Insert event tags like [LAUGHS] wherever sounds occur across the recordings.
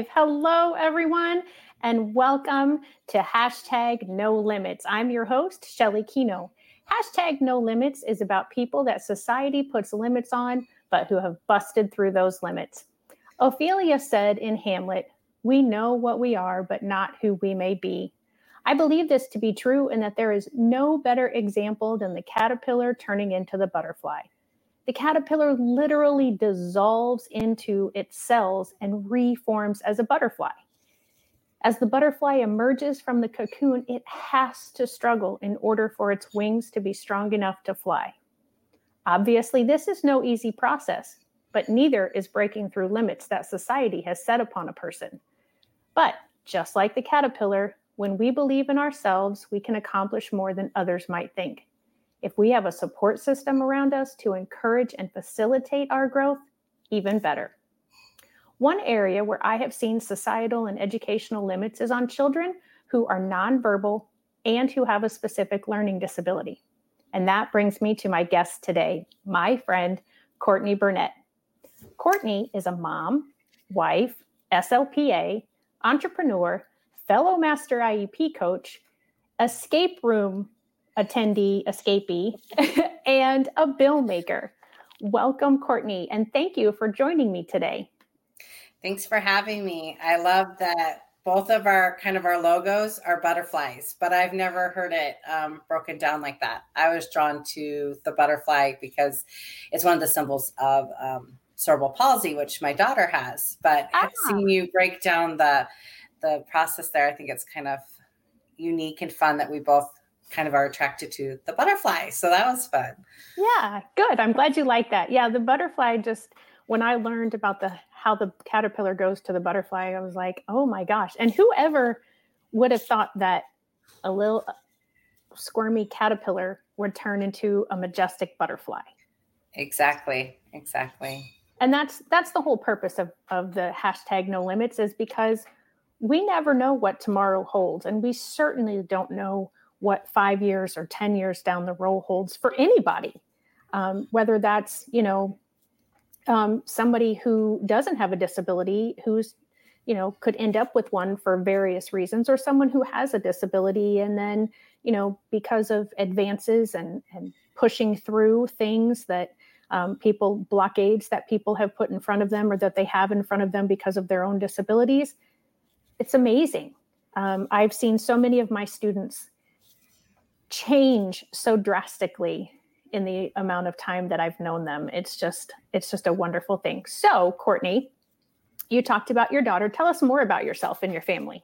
live. Hello, everyone, and welcome to hashtag no limits. I'm your host, Shelley Kenow. Hashtag no limits is about people that society puts limits on, but who have busted through those limits. Ophelia said in Hamlet, We know what we are, but not who we may be. I believe this to be true and that there is no better example than the caterpillar turning into the butterfly. The caterpillar literally dissolves into its cells and reforms as a butterfly. As the butterfly emerges from the cocoon, it has to struggle in order for its wings to be strong enough to fly. Obviously, this is no easy process, but neither is breaking through limits that society has set upon a person. But just like the caterpillar, when we believe in ourselves, we can accomplish more than others might think. If we have a support system around us to encourage and facilitate our growth, even better. One area where I have seen societal and educational limits is on children who are nonverbal and who have a specific learning disability. And that brings me to my guest today, my friend, Courtney Burnett. Courtney is a mom, wife, SLPA, entrepreneur, fellow master IEP coach, escape room attendee, escapee, [LAUGHS] and a bill maker. Welcome, Courtney, and thank you for joining me today. Thanks for having me. I love that both of our kind of our logos are butterflies, but I've never heard it um, broken down like that. I was drawn to the butterfly because it's one of the symbols of um, cerebral palsy, which my daughter has. But ah. seeing you break down the the process there, I think it's kind of unique and fun that we both kind of are attracted to the butterfly. So that was fun. Yeah, good. I'm glad you like that. Yeah, the butterfly just when I learned about the how the caterpillar goes to the butterfly, I was like, "Oh my gosh." And whoever would have thought that a little uh, squirmy caterpillar would turn into a majestic butterfly. Exactly. Exactly. And that's that's the whole purpose of of the hashtag no limits is because we never know what tomorrow holds. And we certainly don't know what five years or 10 years down the road holds for anybody. Um, whether that's, you know, um, somebody who doesn't have a disability, who's, you know, could end up with one for various reasons, or someone who has a disability and then, you know, because of advances and, and pushing through things that um, people blockades that people have put in front of them or that they have in front of them because of their own disabilities it's amazing. Um, I've seen so many of my students change so drastically in the amount of time that I've known them. It's just it's just a wonderful thing. So, Courtney, you talked about your daughter. Tell us more about yourself and your family.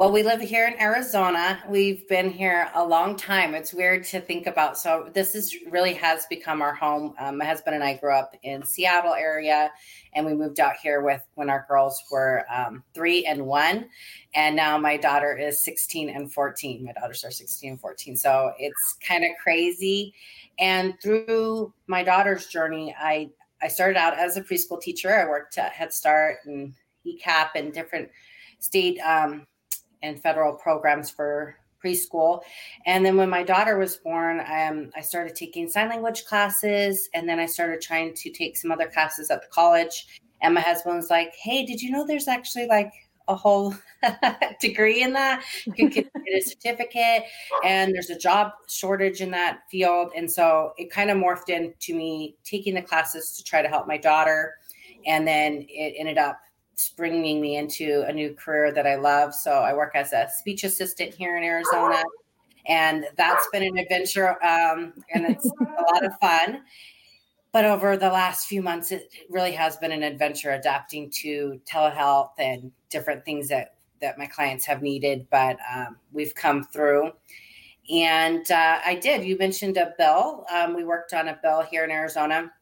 Well, we live here in Arizona. We've been here a long time. It's weird to think about. So this is really has become our home. Um, my husband and I grew up in Seattle area, and we moved out here with when our girls were um, three and one, and now my daughter is sixteen and fourteen. My daughters are sixteen and fourteen, so it's kind of crazy. And through my daughter's journey, I I started out as a preschool teacher. I worked at Head Start and ECAP and different state um, and federal programs for preschool. And then when my daughter was born, um, I started taking sign language classes. And then I started trying to take some other classes at the college. And my husband was like, Hey, did you know there's actually like a whole [LAUGHS] degree in that? You can get a certificate, and there's a job shortage in that field. And so it kind of morphed into me taking the classes to try to help my daughter. And then it ended up bringing me into a new career that I love. So I work as a speech assistant here in Arizona, and that's been an adventure, um, and it's a lot of fun. But over the last few months, it really has been an adventure adapting to telehealth and different things that that my clients have needed. But um, we've come through. And uh, I did. You mentioned a bill. Um, we worked on a bill here in Arizona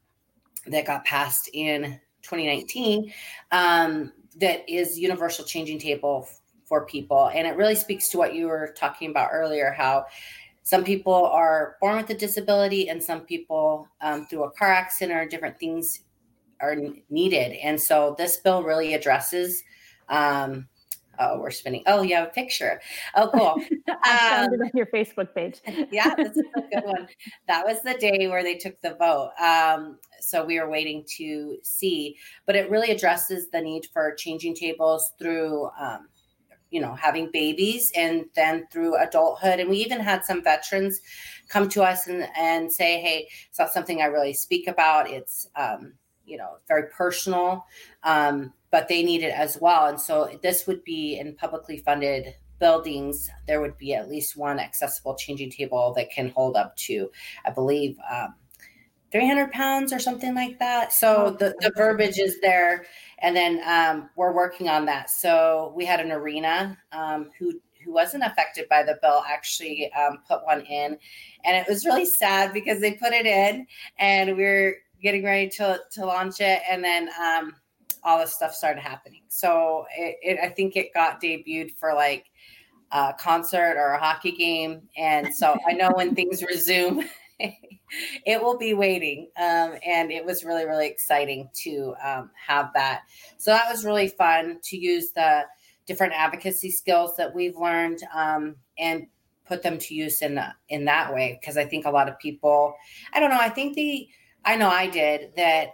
that got passed in 2019 um, that is universal changing table for people. And it really speaks to what you were talking about earlier how some people are born with a disability and some people um, through a car accident or different things are needed. And so this bill really addresses um, Oh, we're spinning. Oh, you have a picture. Oh, cool. [LAUGHS] I found um, it on your Facebook page. [LAUGHS] yeah, that's a good one. That was the day where they took the vote. Um, so we were waiting to see, but it really addresses the need for changing tables through, um, you know, having babies and then through adulthood. And we even had some veterans come to us and, and say, hey, it's not something I really speak about. It's, um, you know, very personal, um, but they need it as well. And so this would be in publicly funded buildings, there would be at least one accessible changing table that can hold up to, I believe, um, 300 pounds or something like that. So oh, the, the verbiage is there. And then um, we're working on that. So we had an arena um, who who wasn't affected by the bill actually um, put one in, and it was really sad because they put it in, and we are getting ready to to launch it, and then all this stuff started happening. So it, it, I think it got debuted for like a concert or a hockey game, and so I know when things resume. [LAUGHS] it will be waiting. Um, and it was really, really exciting to um, have that. So that was really fun to use the different advocacy skills that we've learned um, and put them to use in in that way. Because I think a lot of people, I don't know, I think the, I know I did that.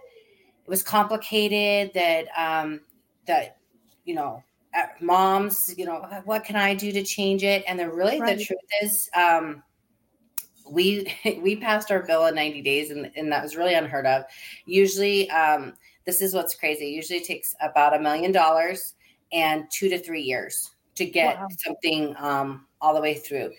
It was complicated. That um, that you know moms, you know, what can I do to change it? And the really right. the truth is, um, we [LAUGHS] we passed our bill in 90 days and, and that was really unheard of usually um, this is what's crazy usually it takes about a million dollars and two to three years to get wow. something um, all the way through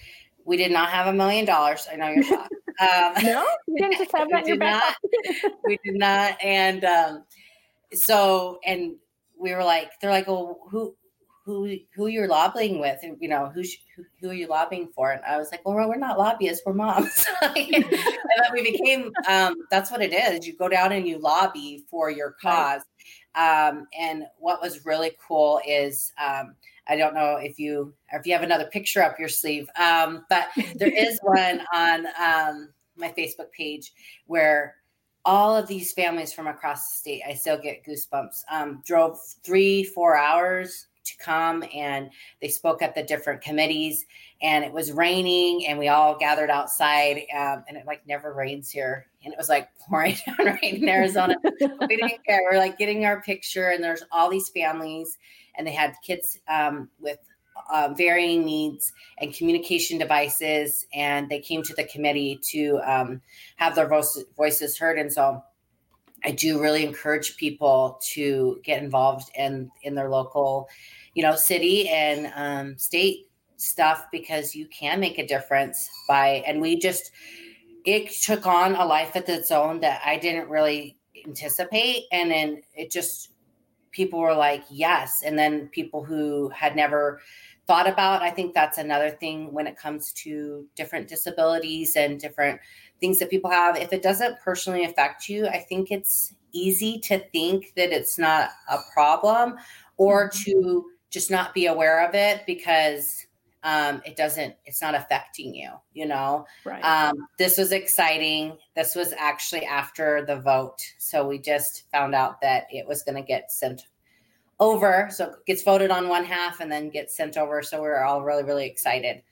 we did not have a million dollars i know you're shocked [LAUGHS] um, no? You didn't just have [LAUGHS] that in your back [LAUGHS] we did not and um, so and we were like they're like well who who who you're lobbying with? And you know who's who, who are you lobbying for? And i was like well we're not lobbyists we're moms. [LAUGHS] And then we became um, that's what it is. You go down and you lobby for your cause. Um, and what was really cool is um, i don't know if you or if you have another picture up your sleeve um, but there [LAUGHS] is one on um, my facebook page where all of these families from across the state, I still get goosebumps. Um, drove three, four hours to come and they spoke at the different committees and it was raining and we all gathered outside um, and it like never rains here and it was like [LAUGHS] pouring down rain in arizona. We didn't [LAUGHS] care. We're like getting our picture and there's all these families and they had kids um, with uh, varying needs and communication devices and they came to the committee to um, have their voices heard and so I do really encourage people to get involved in in their local, you know, city and um, state stuff because you can make a difference by. And we just it took on a life of its own that I didn't really anticipate, and then it just people were like yes, and then people who had never thought about. I think that's another thing when it comes to different disabilities and different things that people have. If it doesn't personally affect you, I think it's easy to think that it's not a problem or mm-hmm. to just not be aware of it because um, it doesn't it's not affecting you you know right. um, this was exciting this was actually after the vote so we just found out that it was going to get sent over so it gets voted on one half and then gets sent over so we're all really really excited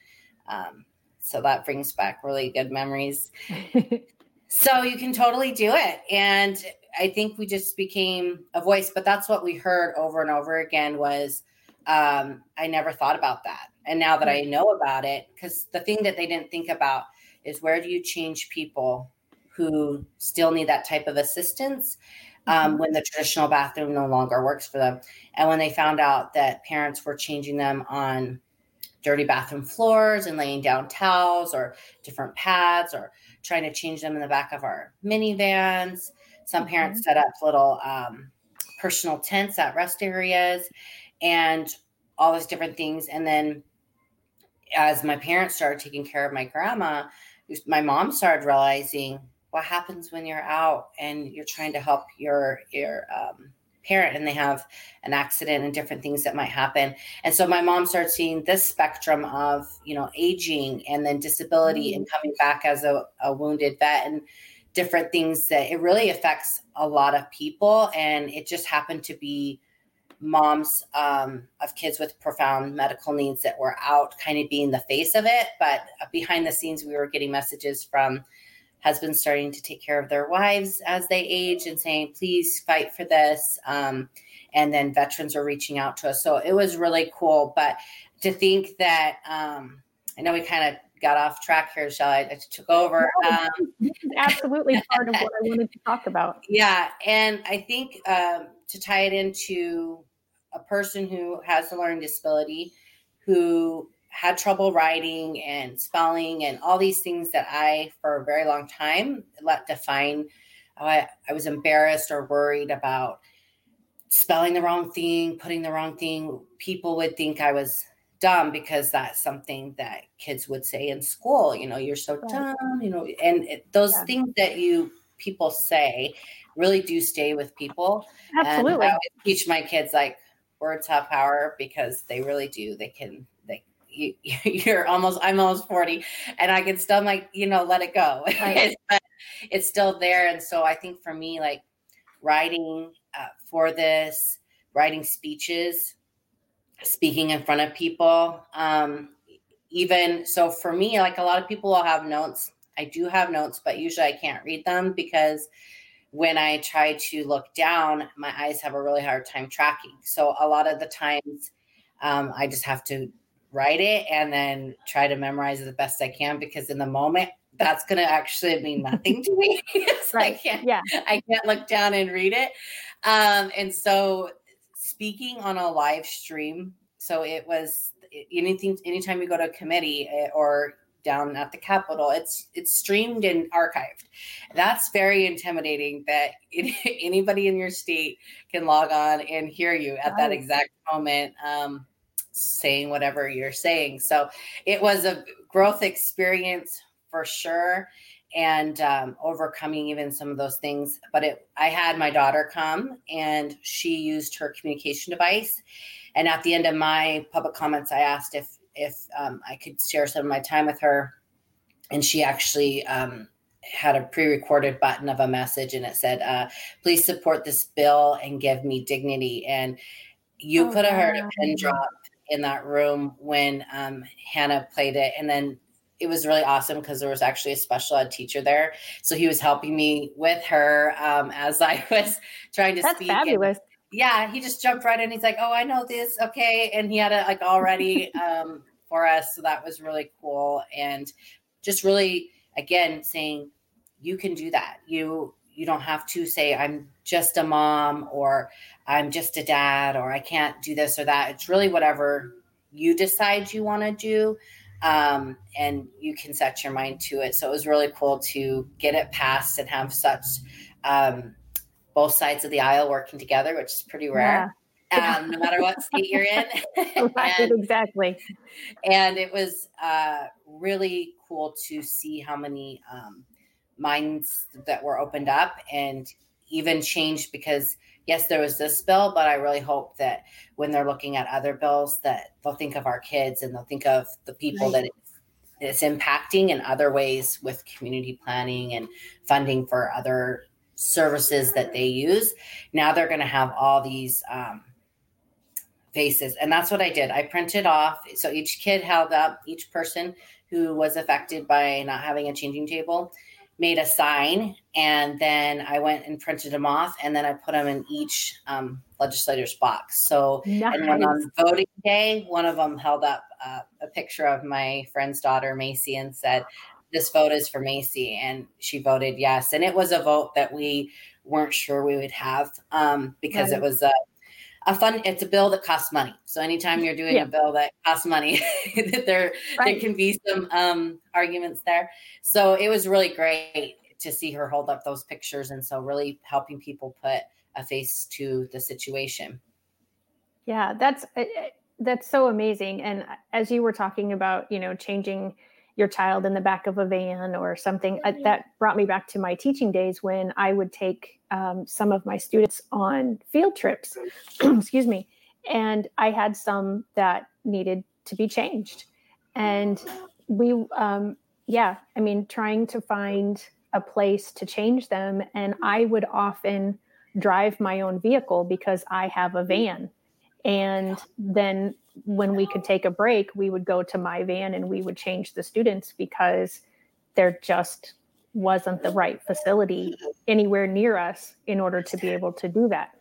um, so that brings back really good memories. [LAUGHS] so you can totally do it. And I think we just became a voice, but that's what we heard over and over again was um, I never thought about that. And now that I know about it, because the thing that they didn't think about is where do you change people who still need that type of assistance um, mm-hmm. when the traditional bathroom no longer works for them. And when they found out that parents were changing them on dirty bathroom floors and laying down towels or different pads or trying to change them in the back of our minivans. Some parents mm-hmm. set up little um, personal tents at rest areas and all those different things. And then as my parents started taking care of my grandma, my mom started realizing what happens when you're out and you're trying to help your your um, parent and they have an accident and different things that might happen. And so my mom started seeing this spectrum of, you know, aging and then disability mm-hmm. and coming back as a, a wounded vet and different things that it really affects a lot of people. And it just happened to be moms um, of kids with profound medical needs that were out kind of being the face of it. But behind the scenes, we were getting messages from husbands starting to take care of their wives as they age and saying, please fight for this. Um, and then veterans are reaching out to us. So it was really cool. But to think that, um, I know we kind of got off track here, Shelley, I took over. Um, absolutely part of what I wanted to talk about. [LAUGHS] Yeah. And I think um, to tie it into a person who has a learning disability who had trouble writing and spelling and all these things that I, for a very long time, let define. I, I was embarrassed or worried about spelling the wrong thing, putting the wrong thing. People would think I was dumb because that's something that kids would say in school. You know, you're so dumb. You know, and it, those yeah. things that you people say really do stay with people. Absolutely. And I teach my kids like words have power because they really do. They can you, [LAUGHS] you're almost i'm almost 40 and i can still like you know let it go. [LAUGHS] Right. it's still there and so i think for me like writing uh, for this writing speeches speaking in front of people um even so for me like a lot of people will have notes. I do have notes but usually i can't read them because when i try to look down my eyes have a really hard time tracking. So a lot of the times um, i just have to write it and then try to memorize it the best I can because in the moment that's going to actually mean [LAUGHS] nothing to me. [LAUGHS] right. I can't, yeah. I can't look down and read it. Um, and so speaking on a live stream, so it was anything, anytime you go to a committee eh, or down at the Capitol, it's, it's streamed and archived. That's very intimidating that [LAUGHS] anybody in your state can log on and hear you at right. that exact moment. Um, saying whatever you're saying. So it was a growth experience for sure and um, overcoming even some of those things. But it, I had my daughter come and she used her communication device. And at the end of my public comments, I asked if if um, I could share some of my time with her, and she actually um, had a pre-recorded button of a message, and it said, uh, "Please support this bill and give me dignity." And you oh, could have heard a pin drop in that room when um, Hannah played it. And then it was really awesome because there was actually a special ed teacher there. So he was helping me with her um, as I [LAUGHS] was trying to That's speak. Fabulous. And, yeah, he just jumped right in. He's like, "Oh, I know this. Okay," and he had it like already [LAUGHS] um, for us. So that was really cool, and just really again saying, "You can do that. You you don't have to say I'm just a mom or I'm just a dad or I can't do this or that. It's really whatever you decide you want to do. Um, and you can set your mind to it. So it was really cool to get it passed and have such um, both sides of the aisle working together, which is pretty rare. Yeah. [LAUGHS] Um, no matter what state you're in. [LAUGHS] right, and, exactly. And it was uh, really cool to see how many um, minds that were opened up and even changed because yes there was this bill but i really hope that when they're looking at other bills that they'll think of our kids and they'll think of the people right. that it's impacting in other ways with community planning and funding for other services that they use. Now they're going to have all these um, faces. And that's what i did. I printed off so each kid held up each person who was affected by not having a changing table made a sign and then I went and printed them off and then I put them in each um, legislator's box. So nice. and when on voting day, one of them held up uh, a picture of my friend's daughter Macy and said, "This vote is for Macy," and she voted yes. And it was a vote that we weren't sure we would have um, because right. it was a a fun it's a bill that costs money so anytime you're doing yeah. a bill that costs money [LAUGHS] there right. there can be some um, arguments there so it was really great to see her hold up those pictures and so really helping people put a face to the situation yeah that's uh, uh, that's so amazing and as you were talking about you know changing your child in the back of a van or something uh, that brought me back to my teaching days when i would take um, some of my students on field trips. [CLEARS THROAT] Excuse me. And i had some that needed to be changed. And we um, yeah i mean trying to find a place to change them. And i would often drive my own vehicle because i have a van. And then when we could take a break, we would go to my van and we would change the students because there just wasn't the right facility anywhere near us in order to be able to do that.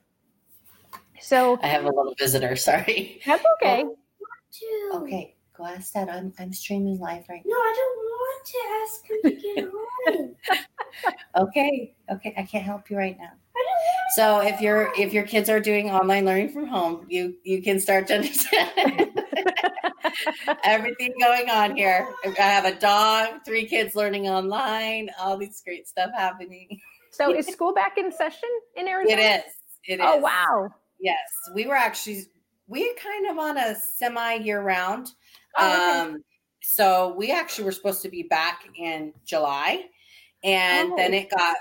So I have a little visitor. [LAUGHS] Sorry. That's okay. Oh, okay, go ask that. I'm I'm streaming live right now. No, I don't want to ask him to get [LAUGHS] home. Okay, okay, I can't help you right now. So if your if your kids are doing online learning from home, you you can start to understand [LAUGHS] everything going on here. I have a dog, three kids learning online, all these great stuff happening. so is school back in session in Arizona? It is. It is. Oh wow. Yes, we were actually we kind of on a semi year round. Oh, okay. Um, so we actually were supposed to be back in July, and then Oh. it got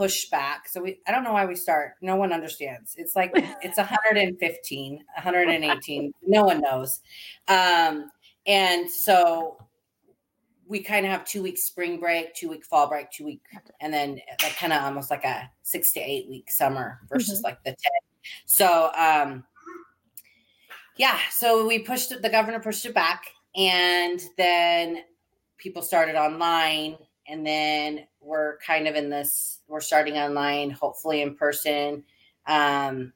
pushed back. So we I don't know why we start. No one understands. It's like [LAUGHS] it's 115, 118. no one knows. Um, and so we kind of have two weeks spring break, two week fall break, two week, and then like kind of almost like a six to eight week summer versus like the 10. So um yeah, so we pushed it, the governor pushed it back, and then people started online, and then we're kind of in this, we're starting online, hopefully in person. Um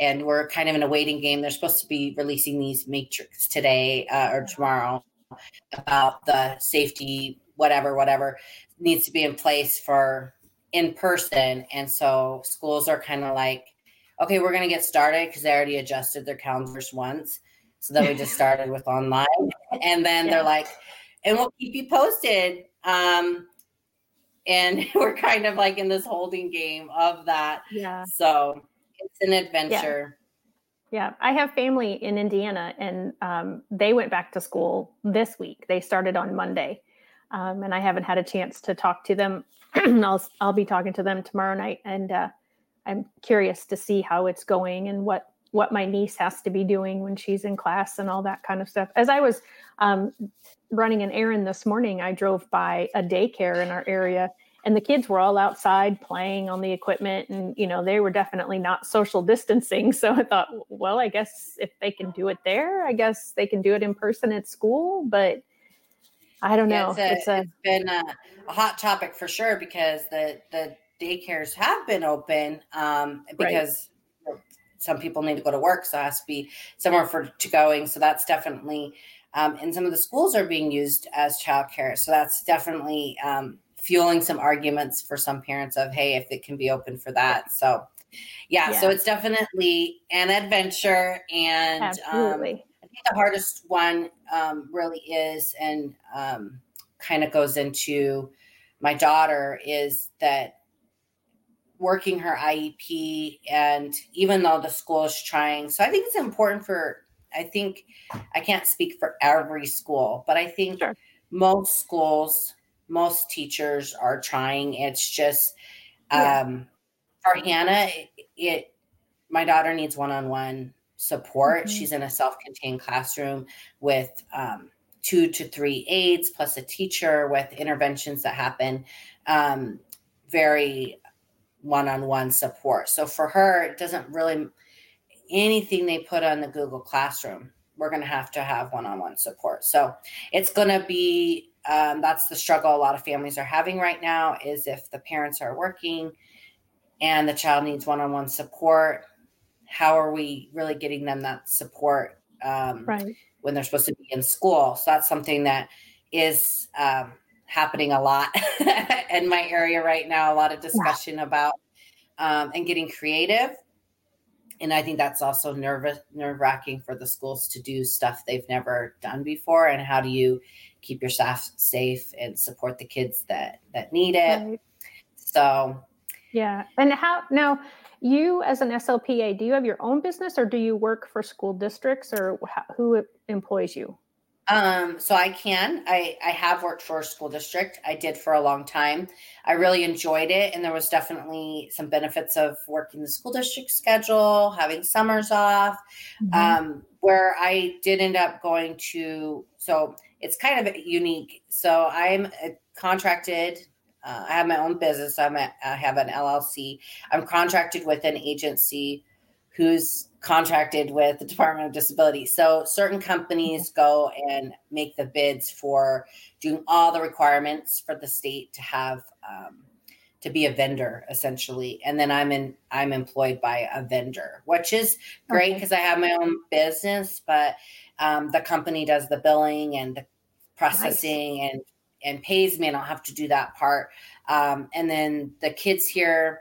and we're kind of in a waiting game. They're supposed to be releasing these matrix today uh, or tomorrow about the safety, whatever, whatever needs to be in place for in person. And so schools are kind of like, okay, we're going to get started because they already adjusted their calendars once. So then we just started with online. And then Yeah. they're like, and we'll keep you posted. Um, and [LAUGHS] we're kind of like in this holding game of that. Yeah. So it's an adventure. Yeah, I have family in Indiana, and um, they went back to school this week. They started on Monday, um, and I haven't had a chance to talk to them. [CLEARS THROAT] I'll I'll be talking to them tomorrow night, and uh, I'm curious to see how it's going and what what my niece has to be doing when she's in class and all that kind of stuff. As I was um, running an errand this morning, I drove by a daycare in our area, and the kids were all outside playing on the equipment and you know they were definitely not social distancing. [LAUGHS] So i thought well i guess if they can do it there i guess they can do it in person at school. But i don't Yeah, know. It's, a, it's a it's been a, a hot topic for sure because the the daycares have been open um, because some people need to go to work, so it has to be somewhere for to going. So that's definitely, um, and some of the schools are being used as childcare. So that's definitely um, fueling some arguments for some parents of hey, if it can be open for that. So yeah, so it's definitely an adventure and. Um, I think the hardest one um, really is, and um, kind of goes into my daughter, is that working her IEP, and even though the school is trying, so I think it's important for. I think I can't speak for every school, but I think Sure. most schools, most teachers are trying. It's just Yeah. um, for Hannah, it, it my daughter needs one-on-one support. Mhm. She's in a self-contained classroom with um, two to three aides plus a teacher with interventions that happen. Um, very one-on-one support. So for her, it doesn't really anything they put on the Google Classroom. We're going to have to have one-on-one support. So it's going to be um, that's the struggle a lot of families are having right now. Is if the parents are working and the child needs one-on-one support how are we really getting them that support um, right when they're supposed to be in school so that's something that is um, happening a lot [LAUGHS] in my area right now a lot of discussion about um, and getting creative. And i think that's also nervous nerve wracking for the schools to do stuff they've never done before. And how do you keep your staff safe and support the kids that that need it? Right. So yeah. And how now you as an slpa do you have your own business or do you work for school districts or wh- who employs you Um, so I can. I I have worked for a school district. I did for a long time. I really enjoyed it, and there was definitely some benefits of working the school district schedule, having summers off. Um, where I did end up going to, so it's kind of unique. So I'm contracted. Uh, I have my own business. I'm a, I have an LLC. I'm contracted with an agency whose contracted with the Department of Disability. So certain companies go and make the bids for doing all the requirements for the state to have um, to be a vendor essentially and then i'm in i'm employed by a vendor which is great because okay. i have my own business but um, the company does the billing and the processing nice. and and pays me and i'll have to do that part um, and then the kids here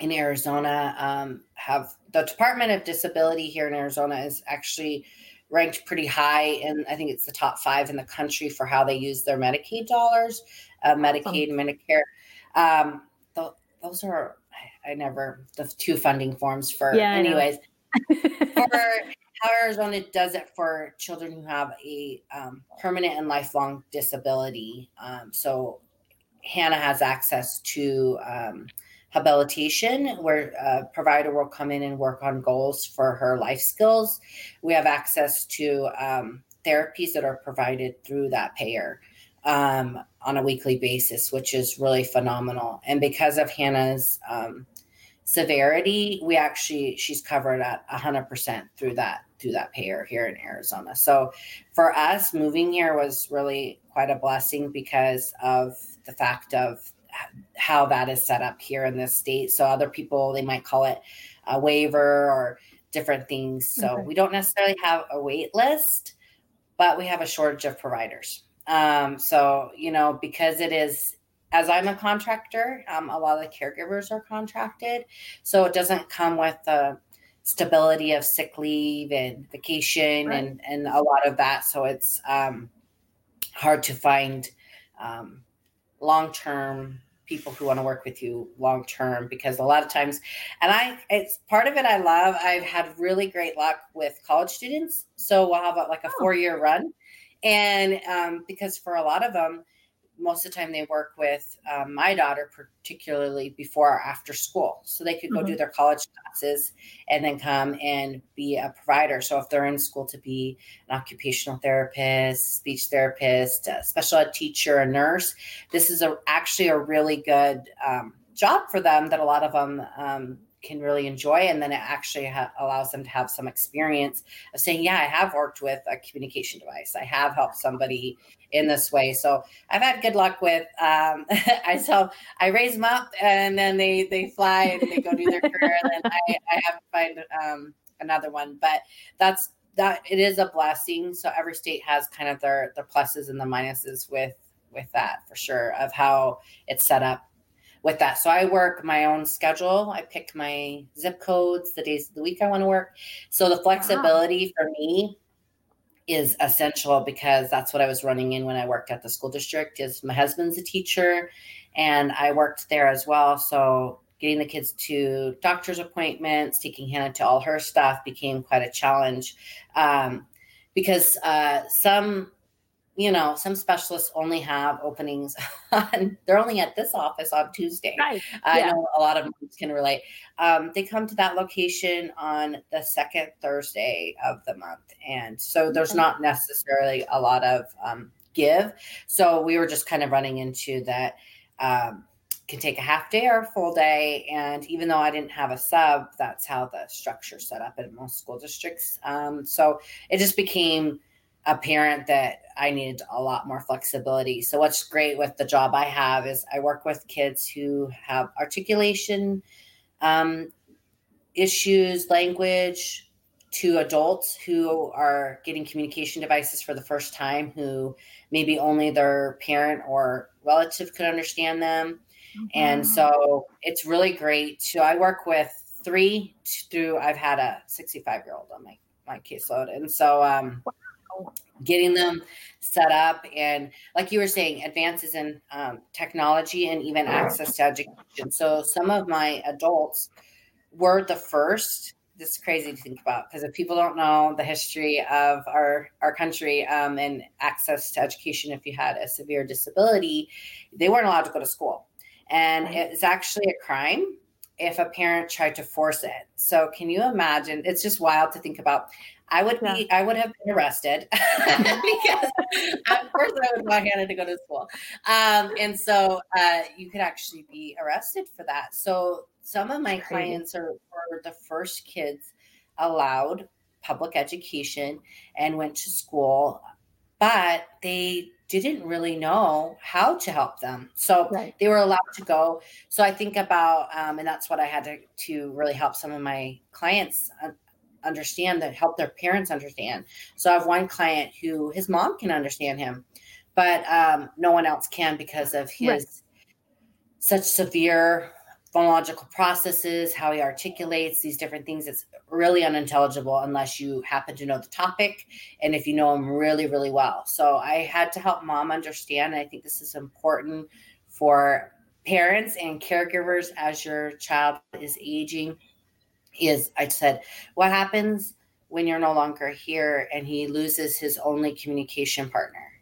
in arizona um, have the department of disability here in arizona is actually ranked pretty high and i think it's the top five in the country for how they use their medicaid dollars uh, medicaid and medicare um, th- those are I, I, never the two funding forms for. Yeah, anyways, [LAUGHS] for how Arizona does it for children who have a um, permanent and lifelong disability. Um, so Hannah has access to um, habilitation, where a provider will come in and work on goals for her life skills. We have access to um, therapies that are provided through that payer um, on a weekly basis, which is really phenomenal. And because of Hannah's um, severity, we actually she's covered at hundred percent through that through that payer here in Arizona. So for us, moving here was really quite a blessing because of the fact of how that is set up here in this state. So other people they might call it a waiver or different things. So okay. we don't necessarily have a wait list, but we have a shortage of providers. Um, so, you know, because it is, as I'm a contractor, um, a lot of the caregivers are contracted. So it doesn't come with the stability of sick leave and vacation right. and, and a lot of that. So it's um, hard to find um, long term people who want to work with you long term because a lot of times and i it's part of it i love i've had really great luck with college students so we'll have a, like a oh. four year run and um, because for a lot of them most of the time they work with um, my daughter particularly before or after school so they could go mm-hmm. do their college classes and then come and be a provider so if they're in school to be an occupational therapist speech therapist special ed teacher a nurse this is a, actually a really good um, job for them that a lot of them um, can really enjoy and then it actually ha- allows them to have some experience of saying yeah i have worked with a communication device. I have helped somebody in this way. So i've had good luck with um, [LAUGHS] i so i raise them up and then they they fly and they go do their [LAUGHS] career and then I, I have to find um, another one. But that's that it is a blessing. So every state has kind of their their pluses and the minuses with with that for sure of how it's set up with that. So I work my own schedule. I pick my zip codes, the days of the week I want to work. So the flexibility wow. for me is essential because that's what I was running in when I worked at the school district is my husband's a teacher and I worked there as well. So getting the kids to doctor's appointments, taking Hannah to all her stuff became quite a challenge. Um, because uh, some you know, some specialists only have openings [LAUGHS] on, they're only at this office on Tuesday. Right. I yeah. know a lot of moms can relate. Um, they come to that location on the second Thursday of the month. And so there's not necessarily a lot of um, give. So we were just kind of running into that. Um, can take a half day or a full day. And even though I didn't have a sub, that's how the structure set up in most school districts. Um, so it just became apparent that I needed a lot more flexibility. So what's great with the job I have is I work with kids who have articulation um, issues, language, to adults who are getting communication devices for the first time, who maybe only their parent or relative could understand them. Mm-hmm. And so it's really great. So I work with three through, I've had a 65 year old on my, my caseload. And so, um, getting them set up and like you were saying advances in um, technology and even access to education so some of my adults were the first this is crazy to think about because if people don't know the history of our our country um, and access to education if you had a severe disability they weren't allowed to go to school and it's actually a crime if a parent tried to force it. So can you imagine? It's just wild to think about. I would be, I would have been arrested [LAUGHS] because of course I would want Hannah to go to school. Um, and so uh, you could actually be arrested for that. So some of my clients are, are the first kids allowed public education and went to school, but they didn't really know how to help them. So right. they were allowed to go. So I think about, um, and that's what I had to, to really help some of my clients understand that help their parents understand. So I have one client who his mom can understand him, but um, no one else can because of his right. such severe phonological processes, how he articulates these different things. It's really unintelligible unless you happen to know the topic and if you know him really, really well. So I had to help mom understand. I think this is important for parents and caregivers as your child is aging. Is I said, what happens when you're no longer here and he loses his only communication partner?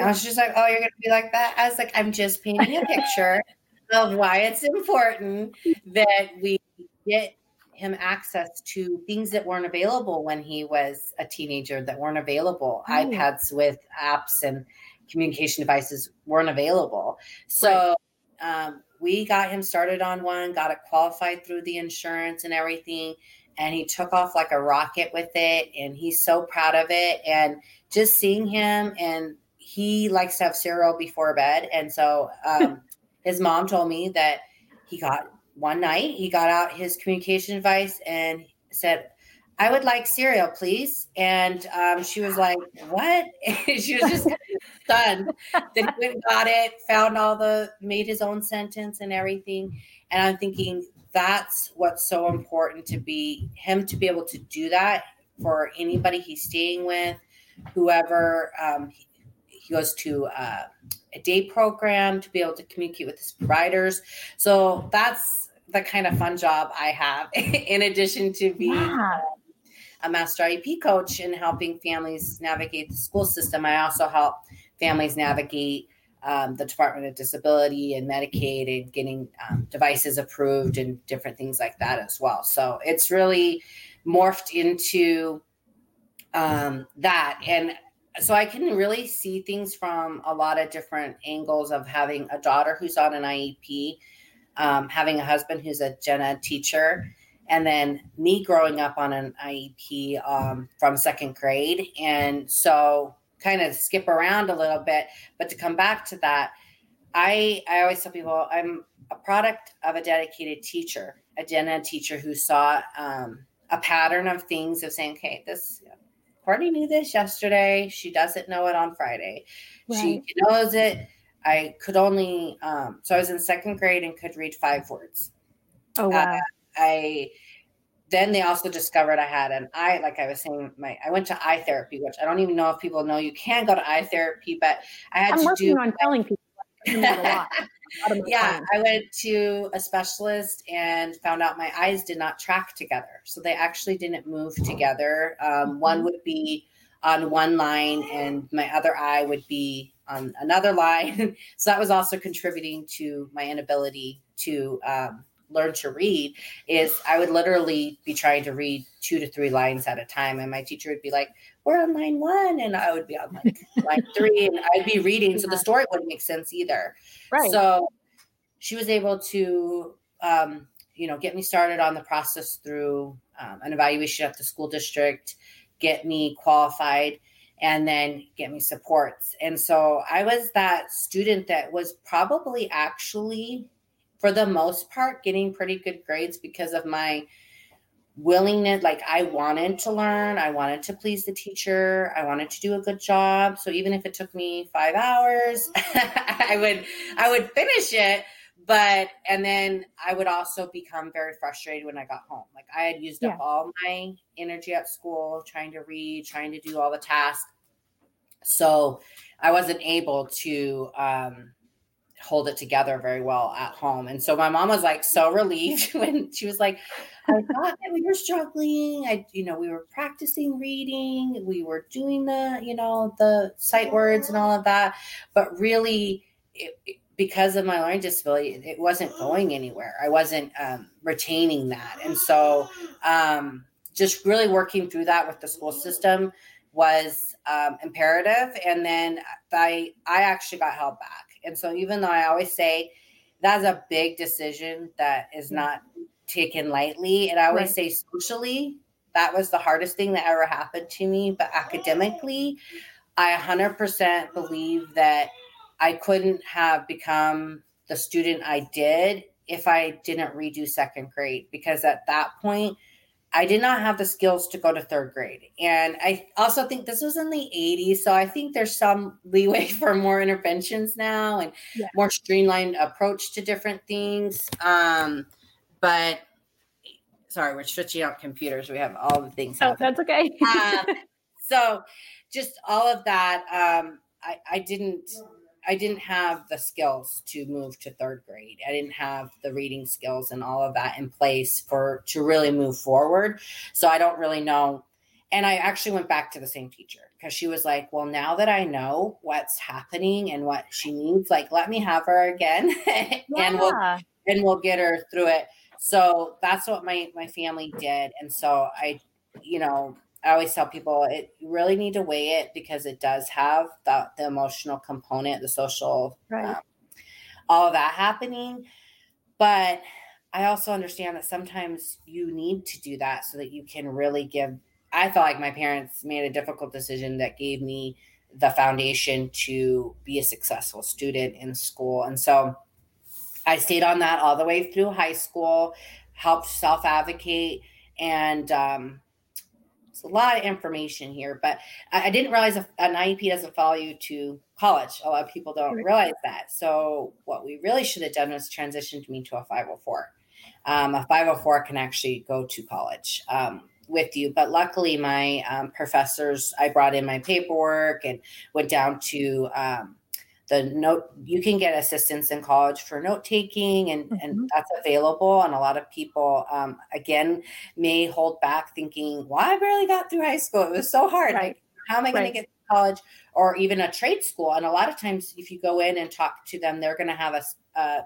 I was just like, oh, you're going to be like that? I was like, I'm just painting a picture [LAUGHS] of why it's important that we get him access to things that weren't available when he was a teenager that weren't available oh. ipads with apps and communication devices weren't available so right. um, we got him started on one got it qualified through the insurance and everything and he took off like a rocket with it and he's so proud of it and just seeing him and he likes to have cereal before bed and so um, [LAUGHS] his mom told me that he got one night, he got out his communication device and said, I would like cereal, please. And um, she was like, What? [LAUGHS] she was just stunned. then he went got it, found all the, made his own sentence and everything. And I'm thinking, that's what's so important to be him to be able to do that for anybody he's staying with, whoever um, he goes to uh, a day program to be able to communicate with his providers. So that's the kind of fun job I have, [LAUGHS] in addition to being yeah. A master IEP coach in helping families navigate the school system. I also help families navigate um, the Department of Disability and Medicaid and getting um, devices approved and different things like that as well. So it's really morphed into um, that. And so I can really see things from a lot of different angles of having a daughter who's on an IEP, um, having a husband who's a ed teacher, and then me growing up on an IEP um, from second grade. And so kind of skip around a little bit, but to come back to that, I I always tell people I'm a product of a dedicated teacher, a gen ed teacher who saw um, a pattern of things of saying, okay, this Courtney knew this yesterday. She doesn't know it on Friday. Right. She knows it. I could only, um, so I was in second grade and could read five words. Oh, uh, wow. Uh, I, then they also discovered I had an eye, like I was saying, my I went to eye therapy, which I don't even know if people know you can go to eye therapy, but I had to. I'm to working do on telling people [LAUGHS] yeah, I went to a specialist and found out my eyes did not track together. So they actually didn't move together. Um, one mm-hmm. would be on one line, and my other eye would be on another [LAUGHS] line. so that was also contributing to my inability to um, learn to read. Is I would literally be trying to read two to three lines at a time, and my teacher would be like, we're on line one and I would be on like [LAUGHS] line three and I'd be reading. So the story wouldn't make sense either. Right. So she was able to, um, you know, get me started on the process through um, an evaluation at the school district, get me qualified, and then get me supports. And so I was that student that was probably actually, for the most part, getting pretty good grades because of my willingness like i wanted to learn i wanted to please the teacher i wanted to do a good job. So even if it took me five hours [LAUGHS] i would i would finish it but and then i would also become very frustrated when i got home. Like i had used yeah. up all my energy at school trying to read trying to do all the tasks. So i wasn't able to um hold it together very well at home. And so my mom was like so relieved [LAUGHS] when she was like, I thought that we were struggling. I, you know, we were practicing reading, we were doing the, you know, the sight words and all of that. But really, it, because of my learning disability, it wasn't going anywhere. I wasn't um, retaining that. And so um, just really working through that with the school system was um, imperative. And then I, I actually got held back and so, even though I always say that's a big decision that is not taken lightly, and I always right. say socially, that was the hardest thing that ever happened to me. But academically, I 100% believe that I couldn't have become the student I did if I didn't redo second grade because at that point, I did not have the skills to go to third grade. And I also think this was in the 80s. So I think there's some leeway [LAUGHS] for more interventions now and yeah. more streamlined approach to different things. Um, but sorry, we're switching out computers. We have all the things. Oh, that's okay. um, so just all of that. Um, I, I didn't I didn't have the skills to move to third grade. I didn't have the reading skills and all of that in place for to really move forward. So I don't really know. And I actually went back to the same teacher because she was like, "Well, now that I know what's happening and what she needs, like let me have her again, [LAUGHS] and we'll and we'll get her through it." So that's what my my family did, and so I, you know, I always tell people it you really need to weigh it because it does have the, the emotional component, the social, right. um, all of that happening. But I also understand that sometimes you need to do that so that you can really give. I felt like my parents made a difficult decision that gave me the foundation to be a successful student in school. And so I stayed on that all the way through high school, helped self advocate, and um, it's a lot of information here, but I, I didn't realize a, an IEP doesn't follow you to college. A lot of people don't realize that. So what we really should have done was transitioned me to a 504. Um, a 504 can actually go to college um, with you, but luckily my um, professors, I brought in my paperwork and went down to um, the note you can get assistance in college for note taking and, mm-hmm. and that's available and a lot of people um, again may hold back thinking well i barely got through high school it was so hard right. like how am i going to get to college or even a trade school and a lot of times if you go in and talk to them they're going to have a uh,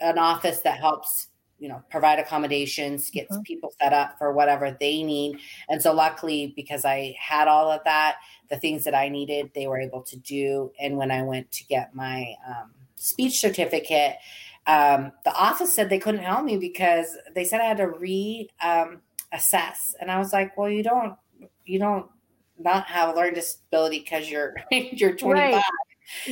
an office that helps you know provide accommodations get mm-hmm. people set up for whatever they need. And so luckily because i had all of that the things that i needed they were able to do. And when i went to get my um, speech certificate um, the office said they couldn't help me because they said i had to re um, assess and i was like well you don't you don't not have a learning disability because you're [LAUGHS] you're 25 right,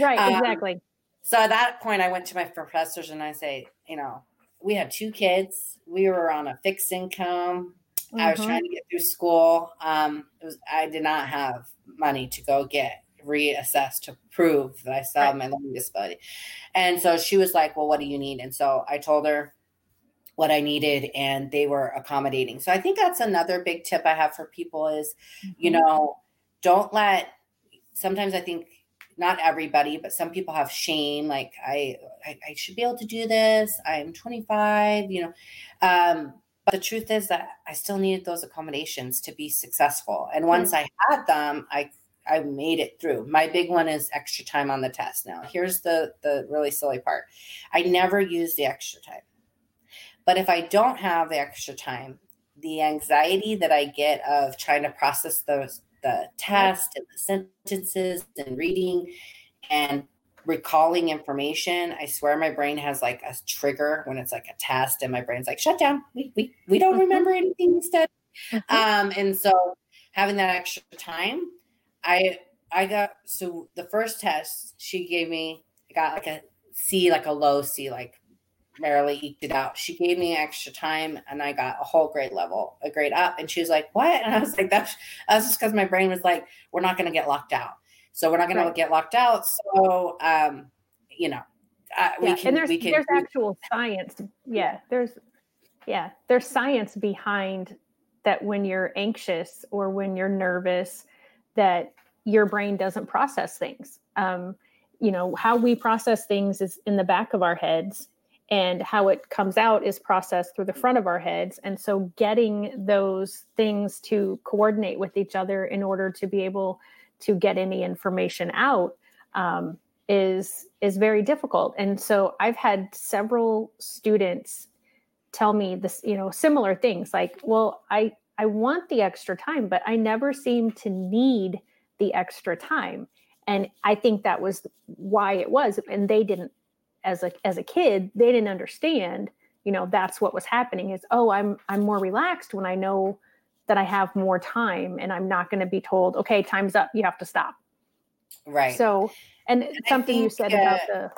right um, exactly. so at that point i went to my professors and i say you know we had two kids. We were on a fixed income. Mm-hmm. I was mm-hmm. trying to get through school. Um, it was I did not have money to go get reassessed to prove that I still have my learning disability. And so she was like, "Well, what do you need?" And so I told her what I needed, and they were accommodating. So I think that's another big tip I have for people is, mm-hmm. you know, don't let. Sometimes I think not everybody, but some people have shame. Like I, I, I should be able to do this. I'm 25, you know. Um, but the truth is that I still needed those accommodations to be successful. And once mm-hmm. I had them, I I made it through. My big one is extra time on the test. Now, here's the the really silly part. I never use the extra time. But if I don't have the extra time, the anxiety that I get of trying to process those the test and the sentences and reading and recalling information. I swear my brain has like a trigger when it's like a test and my brain's like, shut down. We we, we don't mm-hmm. remember anything instead. Mm-hmm. Um, and so having that extra time, I I got so the first test she gave me, I got like a C, like a low C, like Merrily eked it out. She gave me extra time and I got a whole grade level, a grade up. And she was like, What? And I was like, That's, that's just because my brain was like, We're not going to get locked out. So we're not going right. to get locked out. So, um, you know, uh, yeah. we can, and there's, we can, there's actual science. Yeah. There's, yeah, there's science behind that when you're anxious or when you're nervous, that your brain doesn't process things. Um, you know, how we process things is in the back of our heads and how it comes out is processed through the front of our heads. And so getting those things to coordinate with each other in order to be able to get any information out um, is is very difficult. And so i've had several students tell me this you know similar things like well i i want the extra time but i never seem to need the extra time. And i think that was why it was and they didn't as a as a kid they didn't understand you know that's what was happening is oh i'm i'm more relaxed when i know that I have more time and I'm not going to be told, okay, time's up, you have to stop. Right. So, and, and something you said uh, about the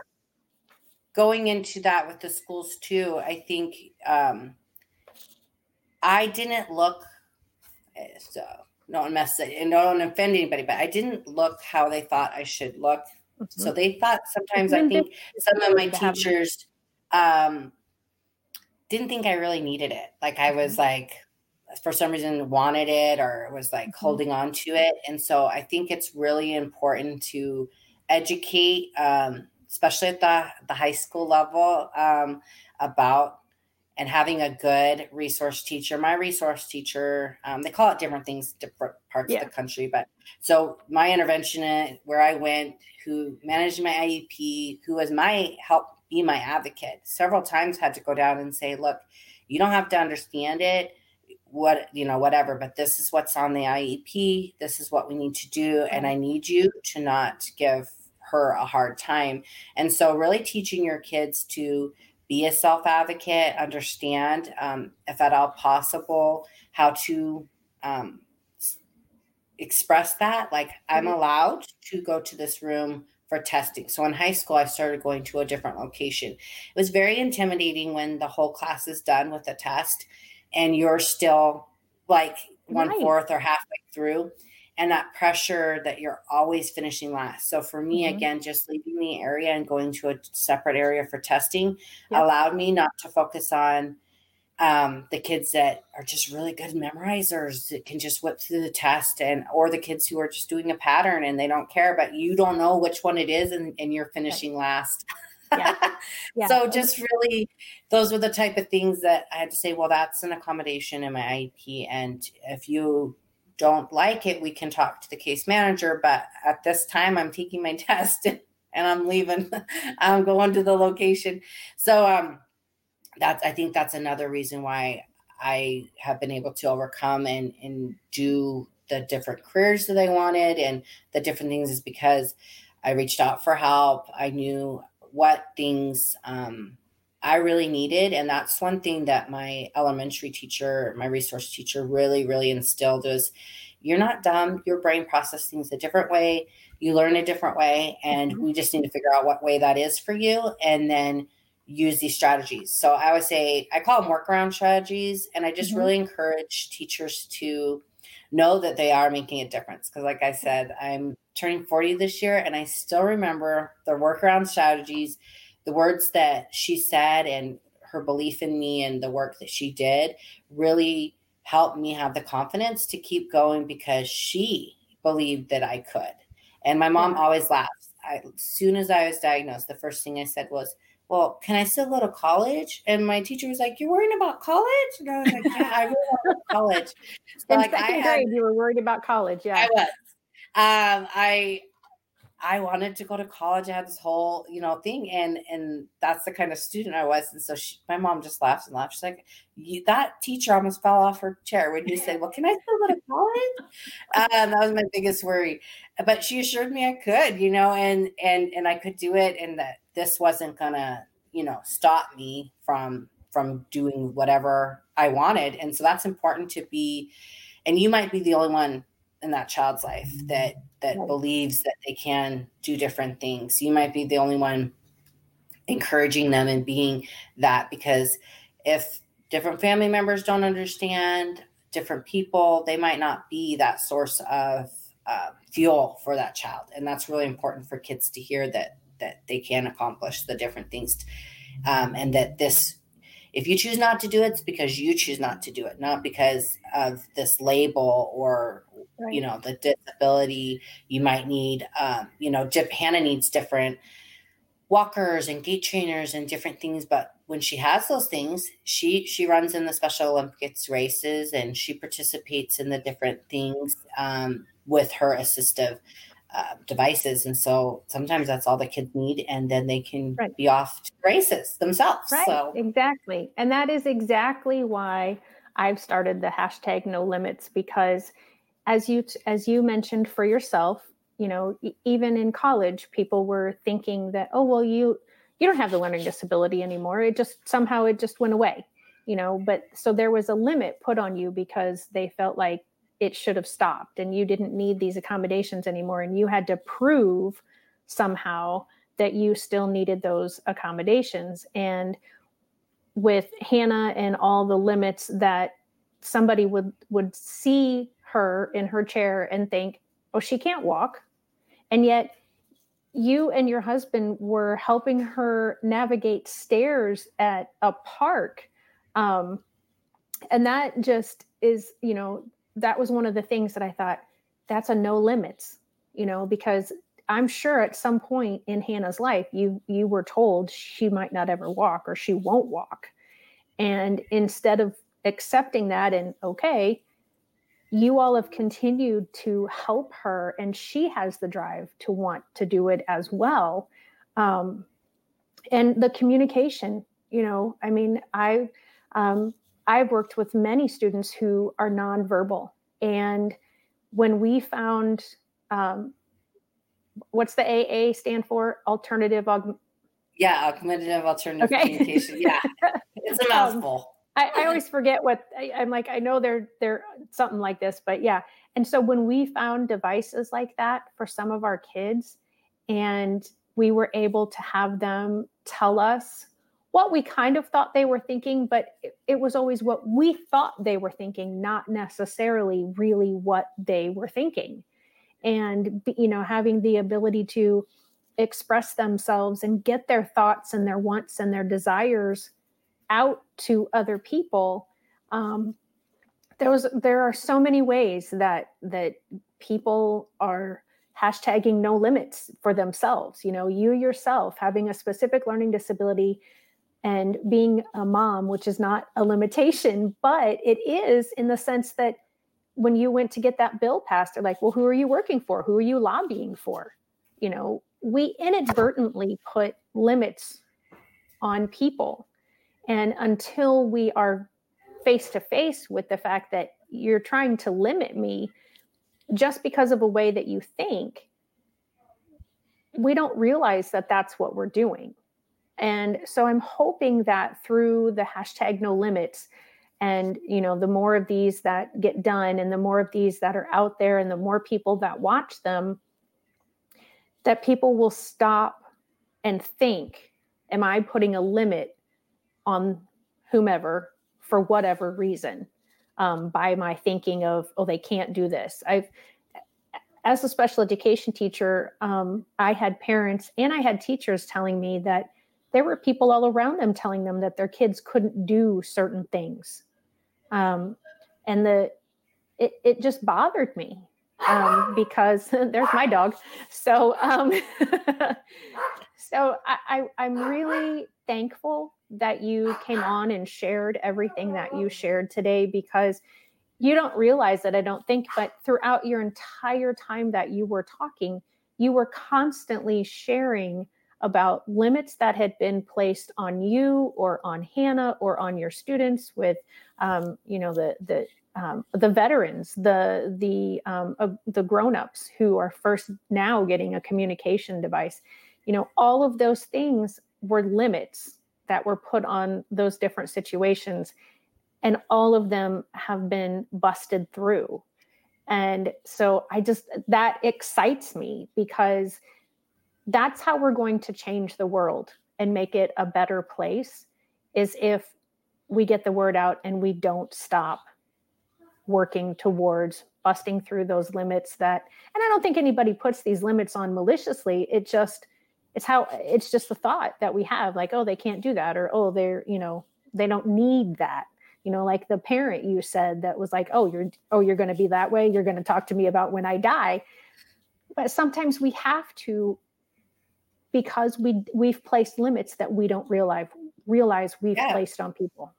going into that with the schools too, I think um, I didn't look so no one mess it and don't offend anybody, but I didn't look how they thought I should look. Mm-hmm. So they thought sometimes I think some of my teachers um, didn't think I really needed it. Like I was mm-hmm. like for some reason wanted it or was like mm-hmm. holding on to it. And so I think it's really important to educate, um, especially at the, the high school level, um, about and having a good resource teacher. My resource teacher, um, they call it different things, different parts yeah. of the country. But so my intervention where I went, who managed my IEP, who was my help be my advocate, several times had to go down and say, look, you don't have to understand it what you know whatever but this is what's on the iep this is what we need to do and i need you to not give her a hard time and so really teaching your kids to be a self advocate understand um, if at all possible how to um, express that like i'm mm-hmm. allowed to go to this room for testing. So in high school i started going to a different location. It was very intimidating when the whole class is done with a test and you're still like one fourth or halfway through and that pressure that you're always finishing last. So for me, mm-hmm. again, just leaving the area and going to a separate area for testing yep. allowed me not to focus on um, the kids that are just really good memorizers that can just whip through the test and or the kids who are just doing a pattern and they don't care, but you don't know which one it is and, and you're finishing last. Yeah. [LAUGHS] yeah. so just really those were the type of things that I had to say, well, that's an accommodation in my IEP. And if you don't like it, we can talk to the case manager. But at this time I'm taking my [LAUGHS] test and, I'm leaving. [LAUGHS] I'm going to the location. So um that's I think that's another reason why I have been able to overcome and and do the different careers that I wanted and the different things is because I reached out for help. I knew what things um, I really needed. And that's one thing that my elementary teacher, my resource teacher, really, really instilled was you're not dumb. Your brain processes things a different way. You learn a different way. And mm-hmm. we just need to figure out what way that is for you. And then use these strategies. So I would say I call them workaround strategies. And I just mm-hmm. really encourage teachers to know that they are making a difference. Because, like I said, I'm turning 40 this year, and I still remember the workaround strategies, the words that she said, and her belief in me and the work that she did really helped me have the confidence to keep going because she believed that I could. And my mom always laughs. I, as soon as I was diagnosed, the first thing I said was, well, can I still go to college? And my teacher was like, You're worrying about college? And I was like, Yeah, I really want college. [LAUGHS] So In like second I grade, you were worried about college. Yeah. I was. Um, I I wanted to go to college. I had this whole, you know, thing, and and that's the kind of student I was. And so she, my mom just laughs and laughs. She's like, "That teacher almost fell off her chair when you said, well, can I still go to college?'" Um, that was my biggest worry. But she assured me I could, you know, and and and I could do it, and that this wasn't gonna, you know, stop me from from doing whatever I wanted. And so that's important to be. And you might be the only one in that child's life that that right. believes that they can do different things. You might be the only one encouraging them and being that because if different family members don't understand different people, they might not be that source of uh, fuel for that child, and that's really important for kids to hear that that they can accomplish the different things, um, and that this if you choose not to do it, it's because you choose not to do it, not because of this label or right. you know the disability. You might need, um, you know, Hannah needs different walkers and gait trainers and different things. But when she has those things, she she runs in the Special Olympics races and she participates in the different things um, with her assistive uh, devices. And so sometimes that's all the kids need. And then they can right. be off to races themselves. Right. So. Exactly. And that is exactly why I've started the hashtag no limits because as you, as you mentioned for yourself, you know, even in college, people were thinking that, oh, well, you, you don't have the learning disability anymore. It just somehow it just went away. you know, but so there was a limit put on you because they felt like it should have stopped and you didn't need these accommodations anymore and you had to prove somehow that you still needed those accommodations and with Hannah and all the limits that somebody would would see her in her chair and think oh she can't walk and yet you and your husband were helping her navigate stairs at a park um, and that just is you know that was one of the things that I thought that's a no limits, you know, because I'm sure at some point in Hannah's life you you were told she might not ever walk or she won't walk. And instead of accepting that and okay, you all have continued to help her and she has the drive to want to do it as well. Um, and the communication, you know, I mean, I um, I've worked with many students who are nonverbal. And when we found um, what's the AA stand for? Alternative aug- Yeah, augmentative alternative okay. communication. Yeah, [LAUGHS] it's a um, mouthful. I, I, [LAUGHS] always forget what I, I'm like. I know they're they're something like this, but yeah. And so when we found devices like that for some of our kids, and we were able to have them tell us what we kind of thought they were thinking, but it, it, was always what we thought they were thinking, not necessarily really what they were thinking. And, you know, having the ability to express themselves and get their thoughts and their wants and their desires out to other people. Um, there was there are so many ways that that people are hashtagging no limits for themselves you know you yourself having a specific learning disability and being a mom, which is not a limitation, but it is in the sense that when you went to get that bill passed, they're like, well, who are you working for? Who are you lobbying for? You know, we inadvertently put limits on people. And until we are face to face with the fact that you're trying to limit me just because of a way that you think, we don't realize that that's what we're doing. And so I'm hoping that through the hashtag no limits, and you know, the more of these that get done and the more of these that are out there and the more people that watch them, that people will stop and think, am I putting a limit on whomever for whatever reason? Um, by my thinking of, oh, they can't do this. I've as a special education teacher, um, I had parents and I had teachers telling me that there were people all around them telling them that their kids couldn't do certain things um, and the it, it just bothered me um, because [LAUGHS] there's my dog so um, [LAUGHS] so I, I i'm really thankful that you came on and shared everything that you shared today because you don't realize that i don't think but throughout your entire time that you were talking you were constantly sharing about limits that had been placed on you or on Hannah or on your students with, um, you know, the the um, the veterans, the the um, uh, the grown-ups who are first now getting a communication device. You know, all of those things were limits that were put on those different situations, and all of them have been busted through. And so I just that excites me because that's how we're going to change the world and make it a better place is if we get the word out and we don't stop working towards busting through those limits that and i don't think anybody puts these limits on maliciously it just it's how it's just the thought that we have like oh they can't do that or oh they're you know they don't need that. You know like the parent you said that was like oh you're oh you're going to be that way. You're going to talk to me about when i die. But sometimes we have to because we we've placed limits that we don't realize realize we've yeah. placed on people.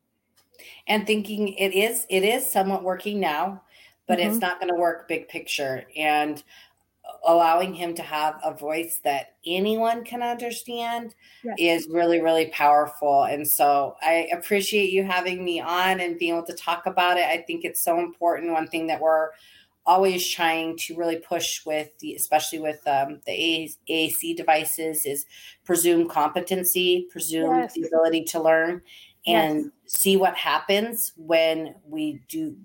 And thinking it is it is somewhat working now but mm-hmm. it's not going to work big picture. And allowing him to have a voice that anyone can understand yes. is really really powerful and so i appreciate you having me on and being able to talk about it i think it's so important one thing that we're always trying to really push with the, especially with um, the AAC devices, is presume competency, presume yes. the ability to learn. and Yes. see what happens when we do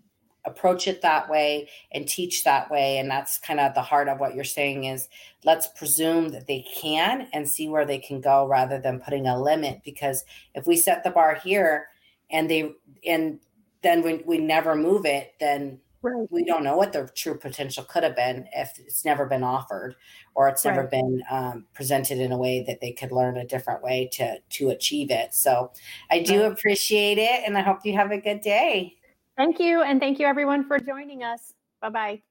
approach it that way and teach that way. And that's kind of the heart of what you're saying is let's presume that they can and see where they can go rather than putting a limit. Because if we set the bar here and they and then we, we never move it then Right. we don't know what their true potential could have been if it's never been offered or it's never Right. been um, presented in a way that they could learn a different way to to achieve it. So i do appreciate it and i hope you have a good day Thank you. And thank you, everyone, for joining us. Bye bye.